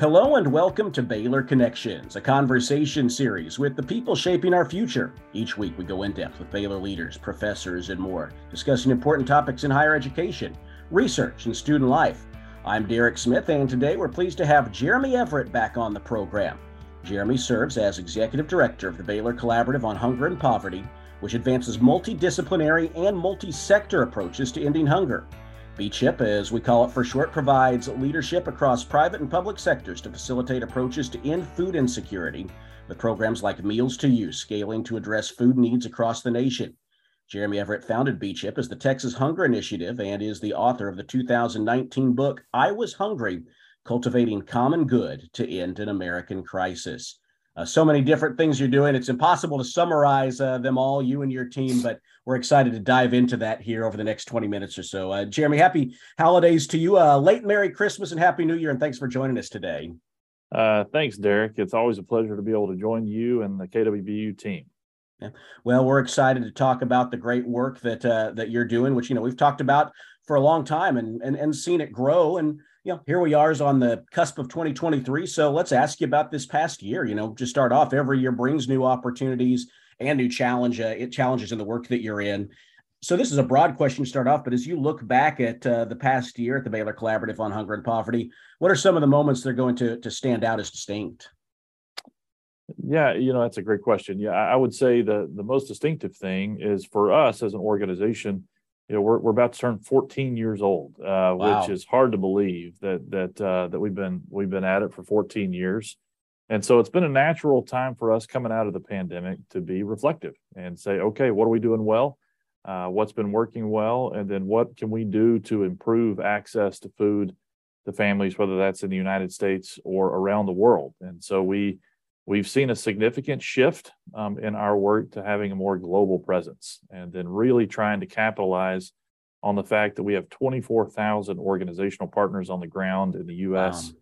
Hello and welcome to Baylor Connections, a conversation series with the people shaping our future. Each week we go in depth with Baylor leaders, professors, and more, discussing important topics in higher education, research, and student life. I'm Derek Smith, and today we're pleased to have Jeremy Everett back on the program. Jeremy serves as Executive Director of the Baylor Collaborative on Hunger and Poverty, which advances multidisciplinary and multi sector approaches to ending hunger. BCHIP, as we call it for short, provides leadership across private and public sectors to facilitate approaches to end food insecurity with programs like Meals to You, scaling to address food needs across the nation. Jeremy Everett founded BCHIP as the Texas Hunger Initiative and is the author of the 2019 book, I Was Hungry Cultivating Common Good to End an American Crisis. Uh, so many different things you're doing. It's impossible to summarize uh, them all, you and your team, but we're excited to dive into that here over the next 20 minutes or so. Uh, Jeremy, happy holidays to you. Uh, late Merry Christmas and Happy New Year, and thanks for joining us today. Uh, thanks, Derek. It's always a pleasure to be able to join you and the KWBU team. Yeah. Well, we're excited to talk about the great work that uh, that you're doing, which you know we've talked about for a long time and and and seen it grow. And you know, here we are is on the cusp of 2023. So let's ask you about this past year. You know, just start off. Every year brings new opportunities and new challenge uh, challenges in the work that you're in. So this is a broad question to start off, but as you look back at uh, the past year at the Baylor Collaborative on Hunger and Poverty, what are some of the moments that are going to to stand out as distinct? Yeah, you know that's a great question. Yeah, I would say the the most distinctive thing is for us as an organization you know, we're, we're about to turn 14 years old, uh, wow. which is hard to believe that that uh, that we've been we've been at it for 14 years, and so it's been a natural time for us coming out of the pandemic to be reflective and say, okay, what are we doing well? Uh, what's been working well, and then what can we do to improve access to food to families, whether that's in the United States or around the world. And so we We've seen a significant shift um, in our work to having a more global presence and then really trying to capitalize on the fact that we have 24,000 organizational partners on the ground in the US wow.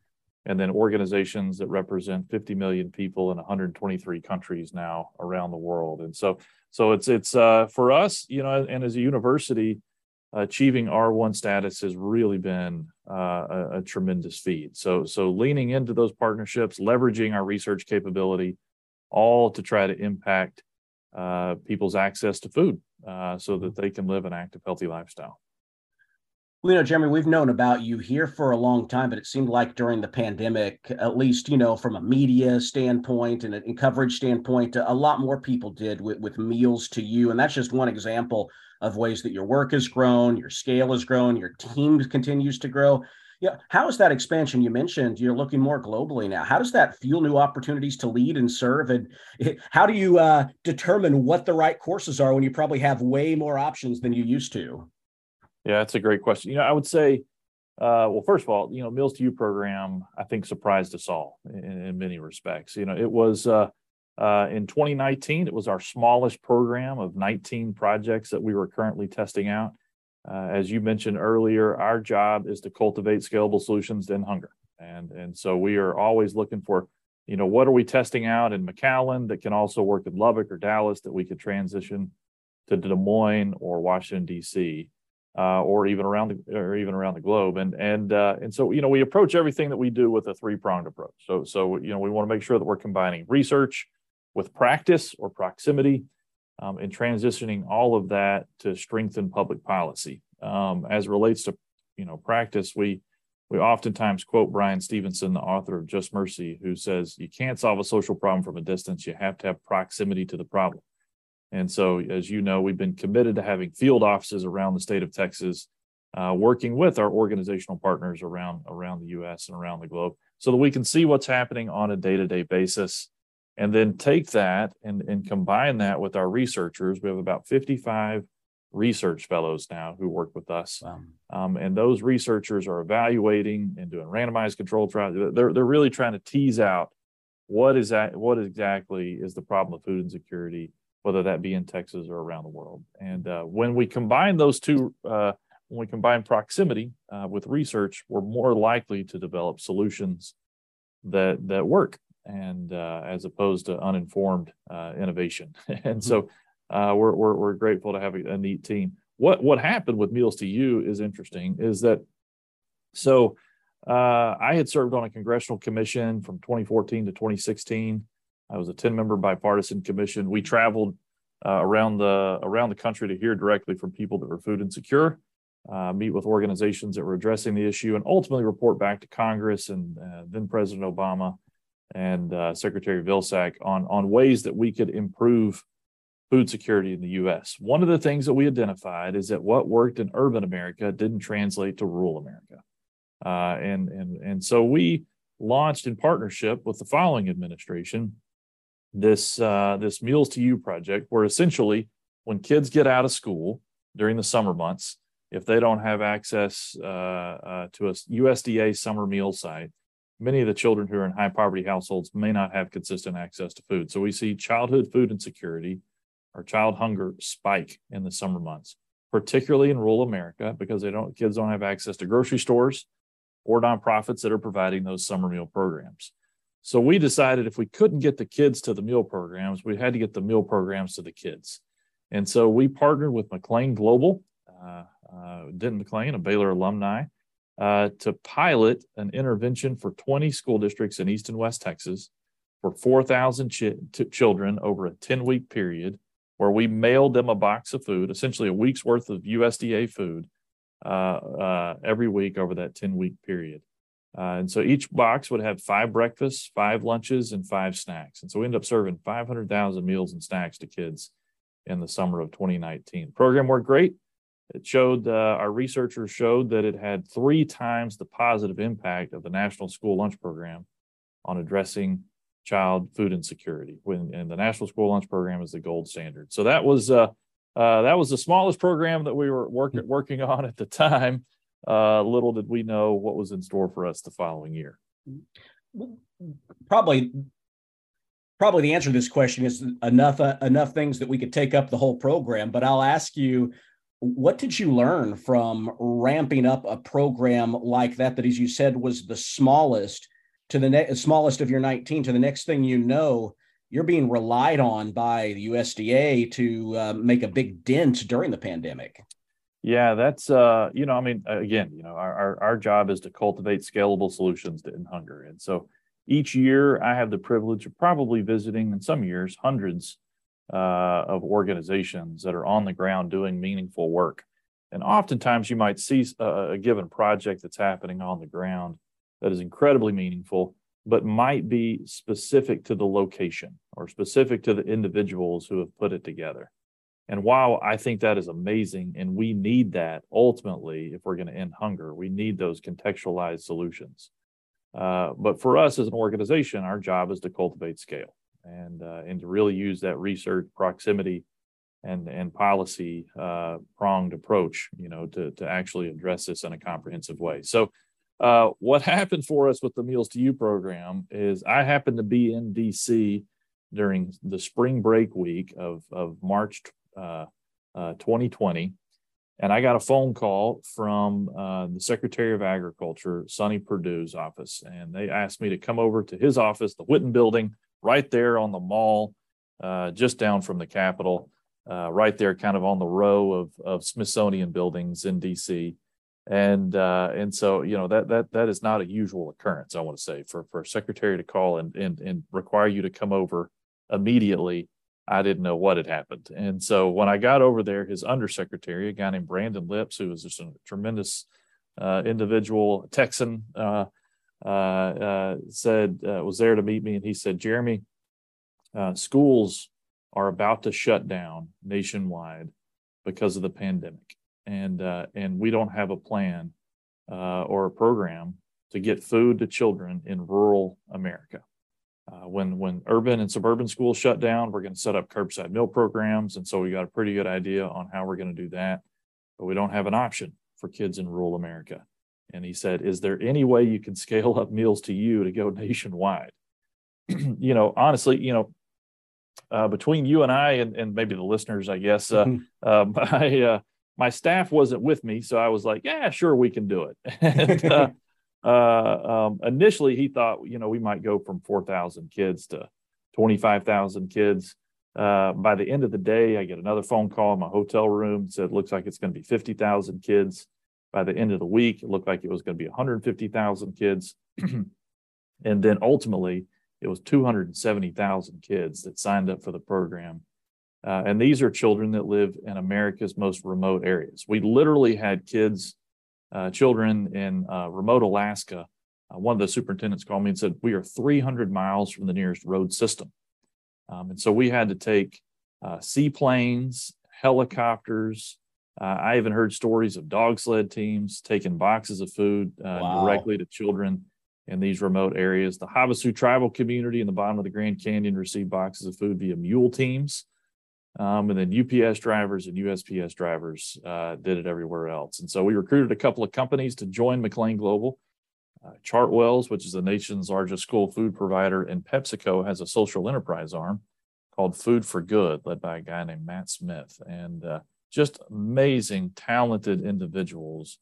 And then organizations that represent 50 million people in 123 countries now around the world. And so so it's it's uh, for us, you know, and as a university, achieving R1 status has really been uh, a, a, tremendous feat. So, so leaning into those partnerships, leveraging our research capability, all to try to impact uh, people's access to food uh, so that they can live an active, healthy lifestyle. Well, you know, Jeremy, we've known about you here for a long time, but it seemed like during the pandemic, at least, you know, from a media standpoint and a coverage standpoint, a lot more people did with, with meals to you. And that's just one example of ways that your work has grown, your scale has grown, your team continues to grow. Yeah, how is that expansion? You mentioned you're looking more globally now. How does that fuel new opportunities to lead and serve? And how do you uh, determine what the right courses are when you probably have way more options than you used to? Yeah, that's a great question. You know, I would say, uh, well, first of all, you know, Meals to You program, I think surprised us all in, in many respects. You know, it was uh, uh, in 2019, it was our smallest program of 19 projects that we were currently testing out. Uh, as you mentioned earlier, our job is to cultivate scalable solutions end hunger, and and so we are always looking for, you know, what are we testing out in McAllen that can also work in Lubbock or Dallas that we could transition to Des Moines or Washington D.C. Uh, or even around the or even around the globe, and and uh, and so you know we approach everything that we do with a three pronged approach. So so you know we want to make sure that we're combining research, with practice or proximity um, and transitioning all of that to strengthen public policy. Um, as relates to you know practice, we we oftentimes quote Bryan Stevenson, the author of Just Mercy, who says you can't solve a social problem from a distance. You have to have proximity to the problem. And so, as you know, we've been committed to having field offices around the state of Texas, uh, working with our organizational partners around around the U.S. and around the globe, so that we can see what's happening on a day-to-day basis and then take that and, and combine that with our researchers. We have about 55 research fellows now who work with us. Wow. Um, and those researchers are evaluating and doing randomized controlled trials. They're, they're really trying to tease out what is that, what exactly is the problem of food insecurity, whether that be in Texas or around the world. And uh, when we combine those two, uh, when we combine proximity uh, with research, we're more likely to develop solutions that that work and uh, as opposed to uninformed uh, innovation. and so uh, we're, we're, we're grateful to have a, a, neat team. What what happened with Meals to You is interesting. Is that so? I had served on a congressional commission from 2014 to 2016. I was a 10 member bipartisan commission. We traveled uh, around the around the country to hear directly from people that were food insecure, uh, meet with organizations that were addressing the issue, and ultimately report back to Congress and uh, then President Obama and uh, Secretary Vilsack on on ways that we could improve food security in the U.S. One of the things that we identified is that what worked in urban America didn't translate to rural America, uh, and and and so we launched in partnership with the following administration this uh, this Meals to You project, where essentially when kids get out of school during the summer months, if they don't have access uh, uh, to a USDA summer meal site, many of the children who are in high poverty households may not have consistent access to food. So we see childhood food insecurity or child hunger spike in the summer months, particularly in rural America, because they don't kids don't have access to grocery stores or nonprofits that are providing those summer meal programs. So we decided if we couldn't get the kids to the meal programs, we had to get the meal programs to the kids. And so we partnered with McLane Global, uh, uh, Denton McLane, a Baylor alumni, uh, to pilot an intervention for 20 school districts in East and West Texas for 4,000 ch- t- children over a 10 week period, where we mailed them a box of food, essentially a week's worth of USDA food, uh, uh, every week over that 10 week period. Uh, and so each box would have five breakfasts, five lunches, and five snacks. And so we ended up serving 500,000 meals and snacks to kids in the summer of 2019. Program worked great. It showed, uh, our researchers showed that it had three times the positive impact of the National School Lunch Program on addressing child food insecurity. When and the National School Lunch Program is the gold standard. So that was uh, uh, that was the smallest program that we were working working on at the time uh, little did we know what was in store for us the following year. Probably, probably the answer to this question is enough uh, enough things that we could take up the whole program. But I'll ask you, what did you learn from ramping up a program like that? That, as you said, was the smallest to the ne- smallest of your 19 to the next thing you know you're being relied on by the USDA to uh, make a big dent during the pandemic. Yeah, that's uh, you know, I mean, again, you know, our, our, our job is to cultivate scalable solutions to end hunger, and so each year I have the privilege of probably visiting, in some years, hundreds uh, of organizations that are on the ground doing meaningful work. And oftentimes, you might see a, a given project that's happening on the ground that is incredibly meaningful, but might be specific to the location or specific to the individuals who have put it together. And while I think that is amazing, and we need that ultimately if we're going to end hunger, we need those contextualized solutions. Uh, but for us as an organization, our job is to cultivate scale and uh, and to really use that research proximity and and policy uh, pronged approach, you know, to to actually address this in a comprehensive way. So. Uh, what happened for us with the Meals to You program is I happened to be in DC during the spring break week of, of March uh, 2020. Uh, and I got a phone call from uh, the Secretary of Agriculture, Sonny Perdue's office, and they asked me to come over to his office, the Whitten Building, right there on the mall, uh, just down from the Capitol, uh, right there, kind of on the row of, of Smithsonian buildings in DC. And uh, and so you know that that that is not a usual occurrence. I want to say for for a secretary to call and and and require you to come over immediately I didn't know what had happened. And so when I got over there, his undersecretary, a guy named Brandon Lipps, who was just a tremendous uh, individual, Texan, uh, uh, uh said, uh, was there to meet me. And he said, Jeremy, uh, schools are about to shut down nationwide because of the pandemic. And, and we don't have a plan or a program to get food to children in rural America. Uh, when when urban and suburban schools shut down, we're going to set up curbside meal programs, and so we got a pretty good idea on how we're going to do that. But we don't have an option for kids in rural America. And he said, "Is there any way you can scale up Meals to You to go nationwide?" you know, honestly, you know, uh, between you and I, and, and maybe the listeners, I guess, uh, mm-hmm. uh, my uh, my staff wasn't with me, so I was like, "Yeah, sure, we can do it." and, uh, um, initially he thought, you know, we might go from 4,000 kids to 25,000 kids. Uh, by the end of the day, I get another phone call in my hotel room. Said, looks like it's going to be 50,000 kids. By the end of the week, it looked like it was going to be 150,000 kids. and then ultimately, it was 270,000 kids that signed up for the program. Uh, and these are children that live in America's most remote areas. We literally had kids, uh, children in uh, remote Alaska. Uh, one of the superintendents called me and said, We are 300 miles from the nearest road system. Um, and so we had to take uh, seaplanes, helicopters. Uh, I even heard stories of dog sled teams taking boxes of food wow. directly to children in these remote areas. The Havasu tribal community in the bottom of the Grand Canyon received boxes of food via mule teams. Um, and then UPS drivers and USPS drivers uh, did it everywhere else. And so we recruited a couple of companies to join McLane Global. Uh, Chartwells, which is the nation's largest school food provider, and PepsiCo has a social enterprise arm called Food for Good, led by a guy named Matt Smith. And uh, just amazing, talented individuals,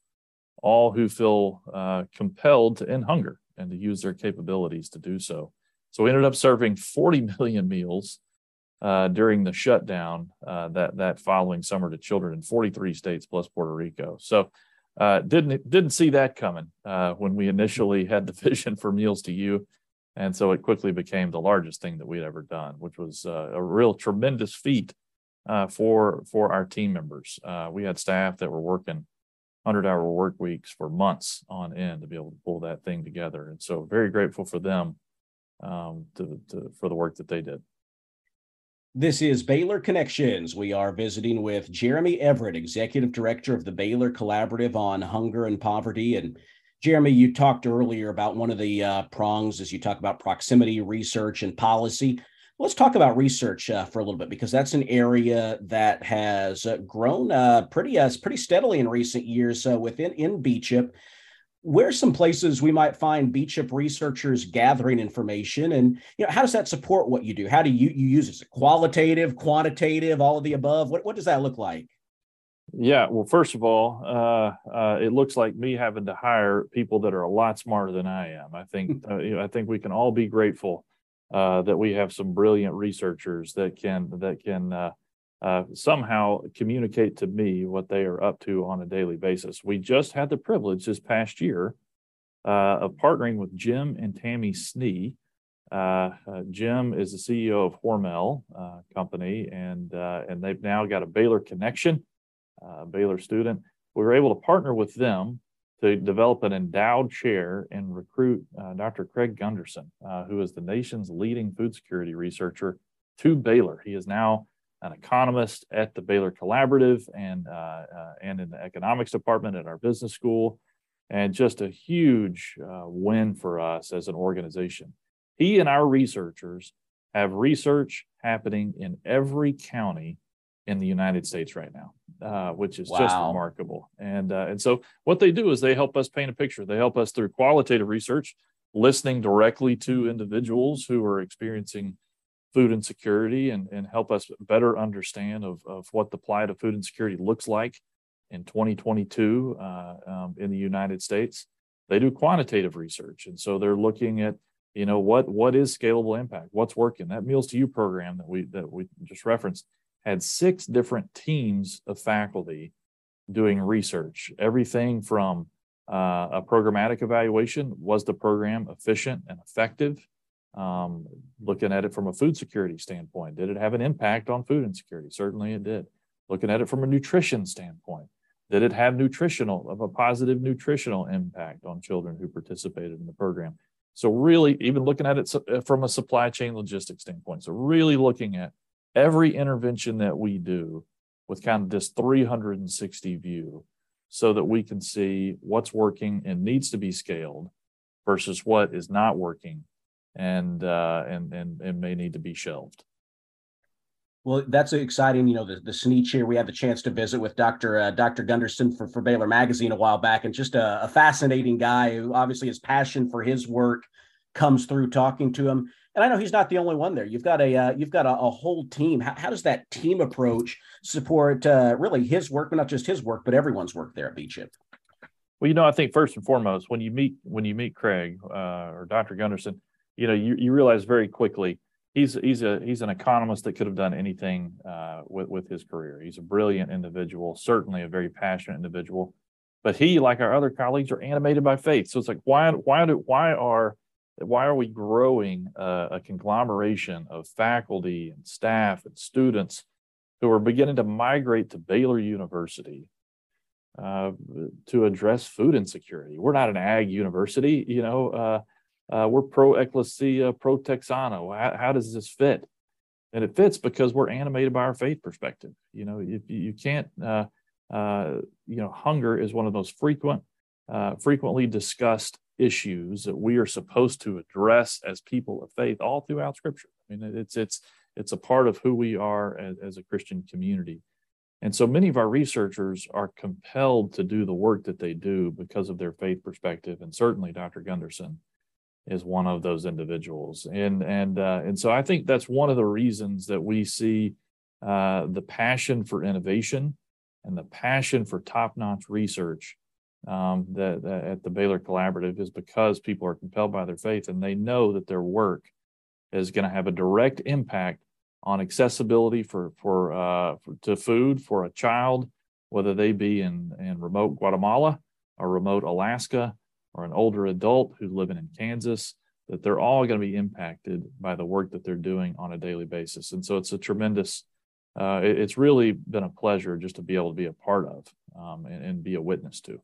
all who feel uh, compelled to end hunger and to use their capabilities to do so. So we ended up serving 40 million meals uh, during the shutdown uh, that that following summer to children in 43 states plus Puerto Rico. So uh, didn't didn't see that coming uh, when we initially had the vision for Meals to You, and so it quickly became the largest thing that we'd ever done, which was uh, a real tremendous feat uh, for for our team members. we had staff that were working 100 hour work weeks for months on end to be able to pull that thing together. And so very grateful for them um, to, to, for the work that they did. This is Baylor Connections. We are visiting with Jeremy Everett, Executive Director of the Baylor Collaborative on Hunger and Poverty. And Jeremy, you talked earlier about one of the uh, prongs as you talk about proximity, research, and policy. Let's talk about research uh, for a little bit because that's an area that has uh, grown uh, pretty uh, pretty steadily in recent years within in BCHIP. Where some places we might find BCHIP researchers gathering information, and you know how does that support what you do? How do you you use it? Qualitative, quantitative, all of the above. What what does that look like? Yeah, well, first of all, uh, uh, it looks like me having to hire people that are a lot smarter than I am. I think uh, you know, I think we can all be grateful uh, that we have some brilliant researchers that can that can uh, uh, somehow communicate to me what they are up to on a daily basis. We just had the privilege this past year uh, of partnering with Jim and Tammy Snee. Uh, uh, Jim is the CEO of Hormel Company, and and they've now got a Baylor connection, Baylor student. We were able to partner with them to develop an endowed chair and recruit uh, Dr. Craig Gundersen, uh, who is the nation's leading food security researcher, to Baylor. He is now an economist at the Baylor Collaborative and uh, uh and in the economics department at our business school, and just a huge uh, win for us as an organization. He and our researchers have research happening in every county in the United States right now, uh, which is wow. just remarkable. And uh, and so what they do is they help us paint a picture. They help us through qualitative research, listening directly to individuals who are experiencing food insecurity and, and help us better understand of, of what the plight of food insecurity looks like in 2022 uh, um, in the United States. They do quantitative research. And so they're looking at you know what what is scalable impact what's working that meals to you program that we that we just referenced had six different teams of faculty doing research. Everything from uh, a programmatic evaluation was the program efficient and effective? Um, looking at it from a food security standpoint, did it have an impact on food insecurity? Certainly it did. Looking at it from a nutrition standpoint, did it have nutritional of a positive nutritional impact on children who participated in the program? So really, even looking at it from a supply chain logistics standpoint, so really looking at every intervention that we do with kind of this 360 view so that we can see what's working and needs to be scaled versus what is not working and uh, and and and may need to be shelved. Well, that's exciting. You know, the, the Snee chair, we had the chance to visit with Dr. Uh, Dr. Gundersen for, for Baylor Magazine a while back, and just a, a fascinating guy who obviously his passion for his work comes through talking to him and I know he's not the only one there. You've got a uh, you've got a, a whole team. How, how, does that team approach support uh, really his work, but not just his work, but everyone's work there at BCHIP? Well, you know, I think first and foremost, when you meet when you meet Craig uh, or Dr. Gundersen, you know, you, you realize very quickly he's he's a he's an economist that could have done anything uh, with with his career. He's a brilliant individual, certainly a very passionate individual, but he, like our other colleagues, are animated by faith. So it's like, why, why do, why are, why are we growing a, conglomeration of faculty and staff and students who are beginning to migrate to Baylor University uh, to address food insecurity. We're not an ag university, you know. Uh, we're pro ecclesia, pro texana. How, how, does this fit? And it fits because we're animated by our faith perspective. You know, you, you can't. Uh, uh, you know, hunger is one of those frequent, uh, frequently discussed issues that we are supposed to address as people of faith all throughout Scripture. I mean, it's it's it's a part of who we are as, as a Christian community. And so many of our researchers are compelled to do the work that they do because of their faith perspective. And certainly Dr. Gundersen is one of those individuals. And, and, uh, and so I think that's one of the reasons that we see uh, the passion for innovation and the passion for top notch research um, that, that at the Baylor Collaborative is because people are compelled by their faith and they know that their work is going to have a direct impact on accessibility for for, uh, for to food for a child, whether they be in in remote Guatemala or remote Alaska or an older adult who's living in Kansas, that they're all going to be impacted by the work that they're doing on a daily basis. And so it's a tremendous. Uh, it, it's really been a pleasure just to be able to be a part of um, and, and be a witness to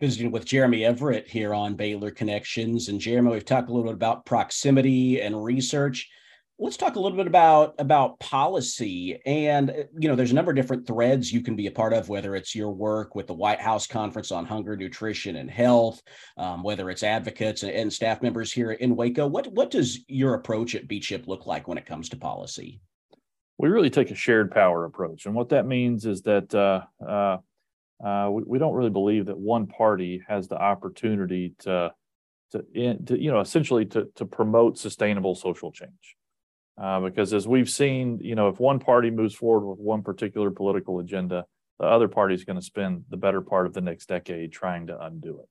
visiting with Jeremy Everett here on Baylor Connections. And Jeremy, we've talked a little bit about proximity and research let's talk a little bit about about policy and you know there's a number of different threads you can be a part of whether it's your work with the white house conference on hunger nutrition and health um, whether it's advocates and, staff members here in waco. What what does your approach at bchip look like when it comes to policy? We really take a shared power approach and what that means is that uh, uh, uh, we, we, don't really believe that one party has the opportunity to to, to you know essentially to, to promote sustainable social change uh, because as we've seen, you know, if one party moves forward with one particular political agenda, the other party is going to spend the better part of the next decade trying to undo it.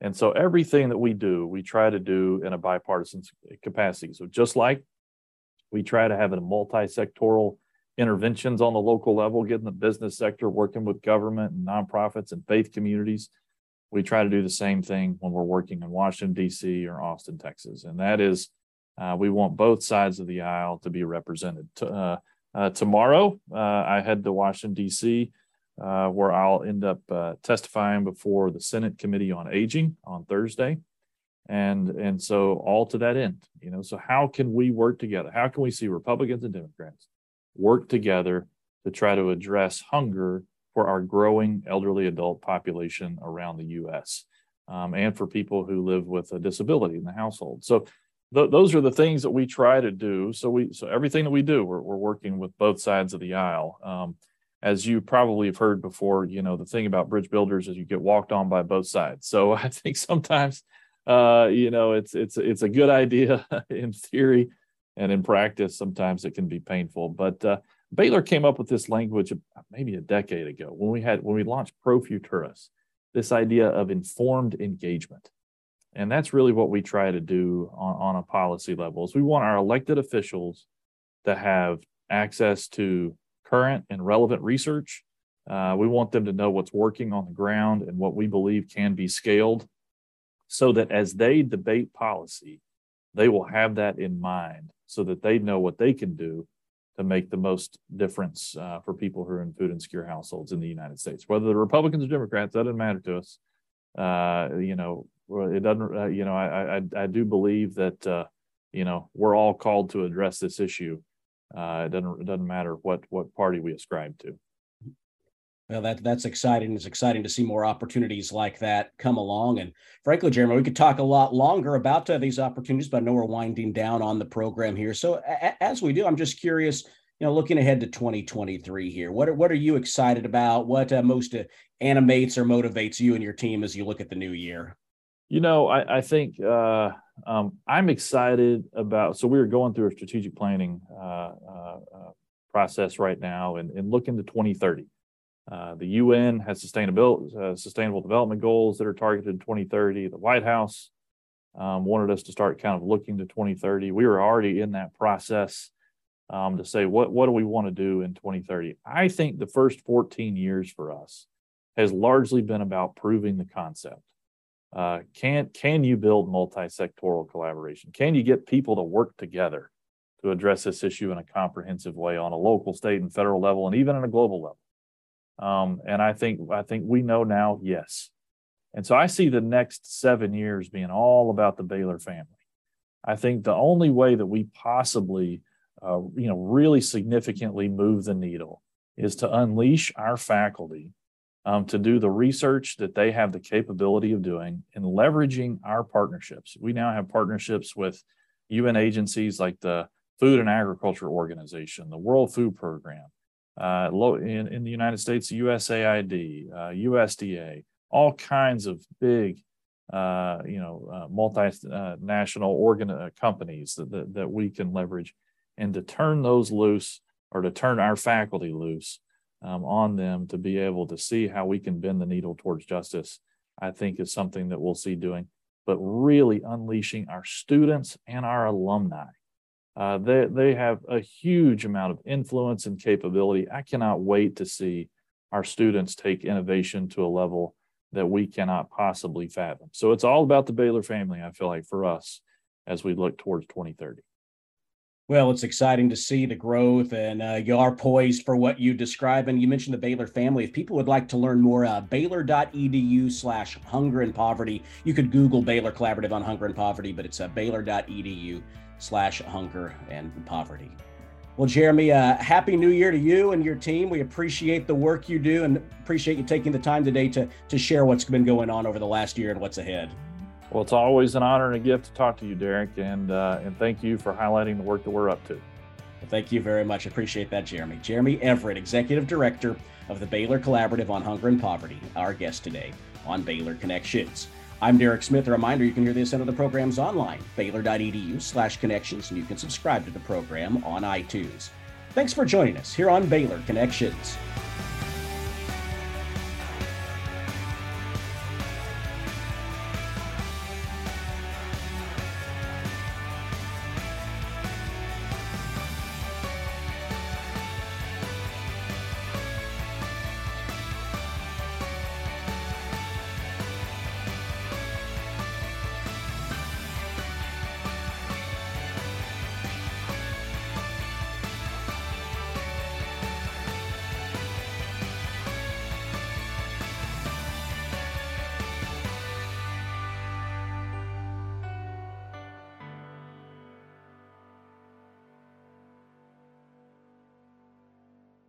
And so everything that we do, we try to do in a bipartisan capacity. So just like we try to have a multi-sectoral interventions on the local level, getting the business sector working with government and nonprofits and faith communities. We try to do the same thing when we're working in Washington, D.C. or Austin, Texas. And that is uh, we want both sides of the aisle to be represented. Uh, uh, tomorrow, uh, I head to Washington, D.C., uh, where I'll end up uh, testifying before the Senate Committee on Aging on Thursday. And, and so, all to that end, you know, so how can we work together? How can we see Republicans and Democrats work together to try to address hunger for our growing elderly adult population around the U.S. Um, and for people who live with a disability in the household? So, th- those are the things that we try to do. So we so everything that we do, we're, we're working with both sides of the aisle. Um, as you probably have heard before, you know the thing about bridge builders is you get walked on by both sides. So I think sometimes, uh, you know, it's it's it's a good idea in theory, and in practice, sometimes it can be painful. But uh, Baylor came up with this language maybe a decade ago when we had when we launched Pro Futuris, this idea of informed engagement. And that's really what we try to do on, on a policy level is we want our elected officials to have access to current and relevant research. Uh, we want them to know what's working on the ground and what we believe can be scaled so that as they debate policy, they will have that in mind so that they know what they can do to make the most difference uh, for people who are in food insecure households in the United States. Whether the Republicans or Democrats, that doesn't matter to us. Uh, you know, it doesn't uh, you know I, I i do believe that uh you know we're all called to address this issue uh it doesn't it doesn't matter what what party we ascribe to well, that that's exciting. It's exciting to see more opportunities like that come along. And frankly, Jeremy, we could talk a lot longer about uh, these opportunities, but I know we're winding down on the program here. So a- as we do, I'm just curious. You know, looking ahead to 2023 here, what are what are you excited about? What uh, most uh, animates or motivates you and your team as you look at the new year? You know, I, I think uh, um, I'm excited about. So we are going through a strategic planning uh, uh, uh process right now, and, and looking to 2030. Uh, the UN has sustainable uh, sustainable development goals that are targeted in 2030. The White House um, wanted us to start kind of looking to 2030. We were already in that process um, to say what what do we want to do in 2030. I think the first 14 years for us has largely been about proving the concept. Uh, can can you build multi-sectoral collaboration? Can you get people to work together to address this issue in a comprehensive way on a local, state, and federal level, and even on a global level? Um, and I think I think we know now, yes. And so I see the next seven years being all about the Baylor family. I think the only way that we possibly, uh, you know, really significantly move the needle is to unleash our faculty um, to do the research that they have the capability of doing and leveraging our partnerships. We now have partnerships with UN agencies like the Food and Agriculture Organization, the World Food Program, uh, in, in the United States, USAID, uh, USDA, all kinds of big, uh, you know, uh, multinational organ uh, companies that, that, that we can leverage, and to turn those loose or to turn our faculty loose um, on them to be able to see how we can bend the needle towards justice, I think is something that we'll see doing. But really unleashing our students and our alumni. Uh, they, they have a huge amount of influence and capability. I cannot wait to see our students take innovation to a level that we cannot possibly fathom. So it's all about the Baylor family, I feel like, for us as we look towards 2030. Well, it's exciting to see the growth, and uh, you are poised for what you describe. And you mentioned the Baylor family. If people would like to learn more, uh, baylor.edu slash hunger and poverty. You could Google Baylor Collaborative on hunger and poverty, but it's uh, baylor.edu slash hunger and poverty. Well, Jeremy, uh, happy new year to you and your team. We appreciate the work you do and appreciate you taking the time today to, to share what's been going on over the last year and what's ahead. Well, it's always an honor and a gift to talk to you, Derek, and uh, and thank you for highlighting the work that we're up to. Well, thank you very much. Appreciate that, Jeremy. Jeremy Everett, Executive Director of the Baylor Collaborative on Hunger and Poverty, our guest today on Baylor Connections. I'm Derek Smith. A reminder, you can hear this and other programs online, baylor.edu slash connections, and you can subscribe to the program on iTunes. Thanks for joining us here on Baylor Connections.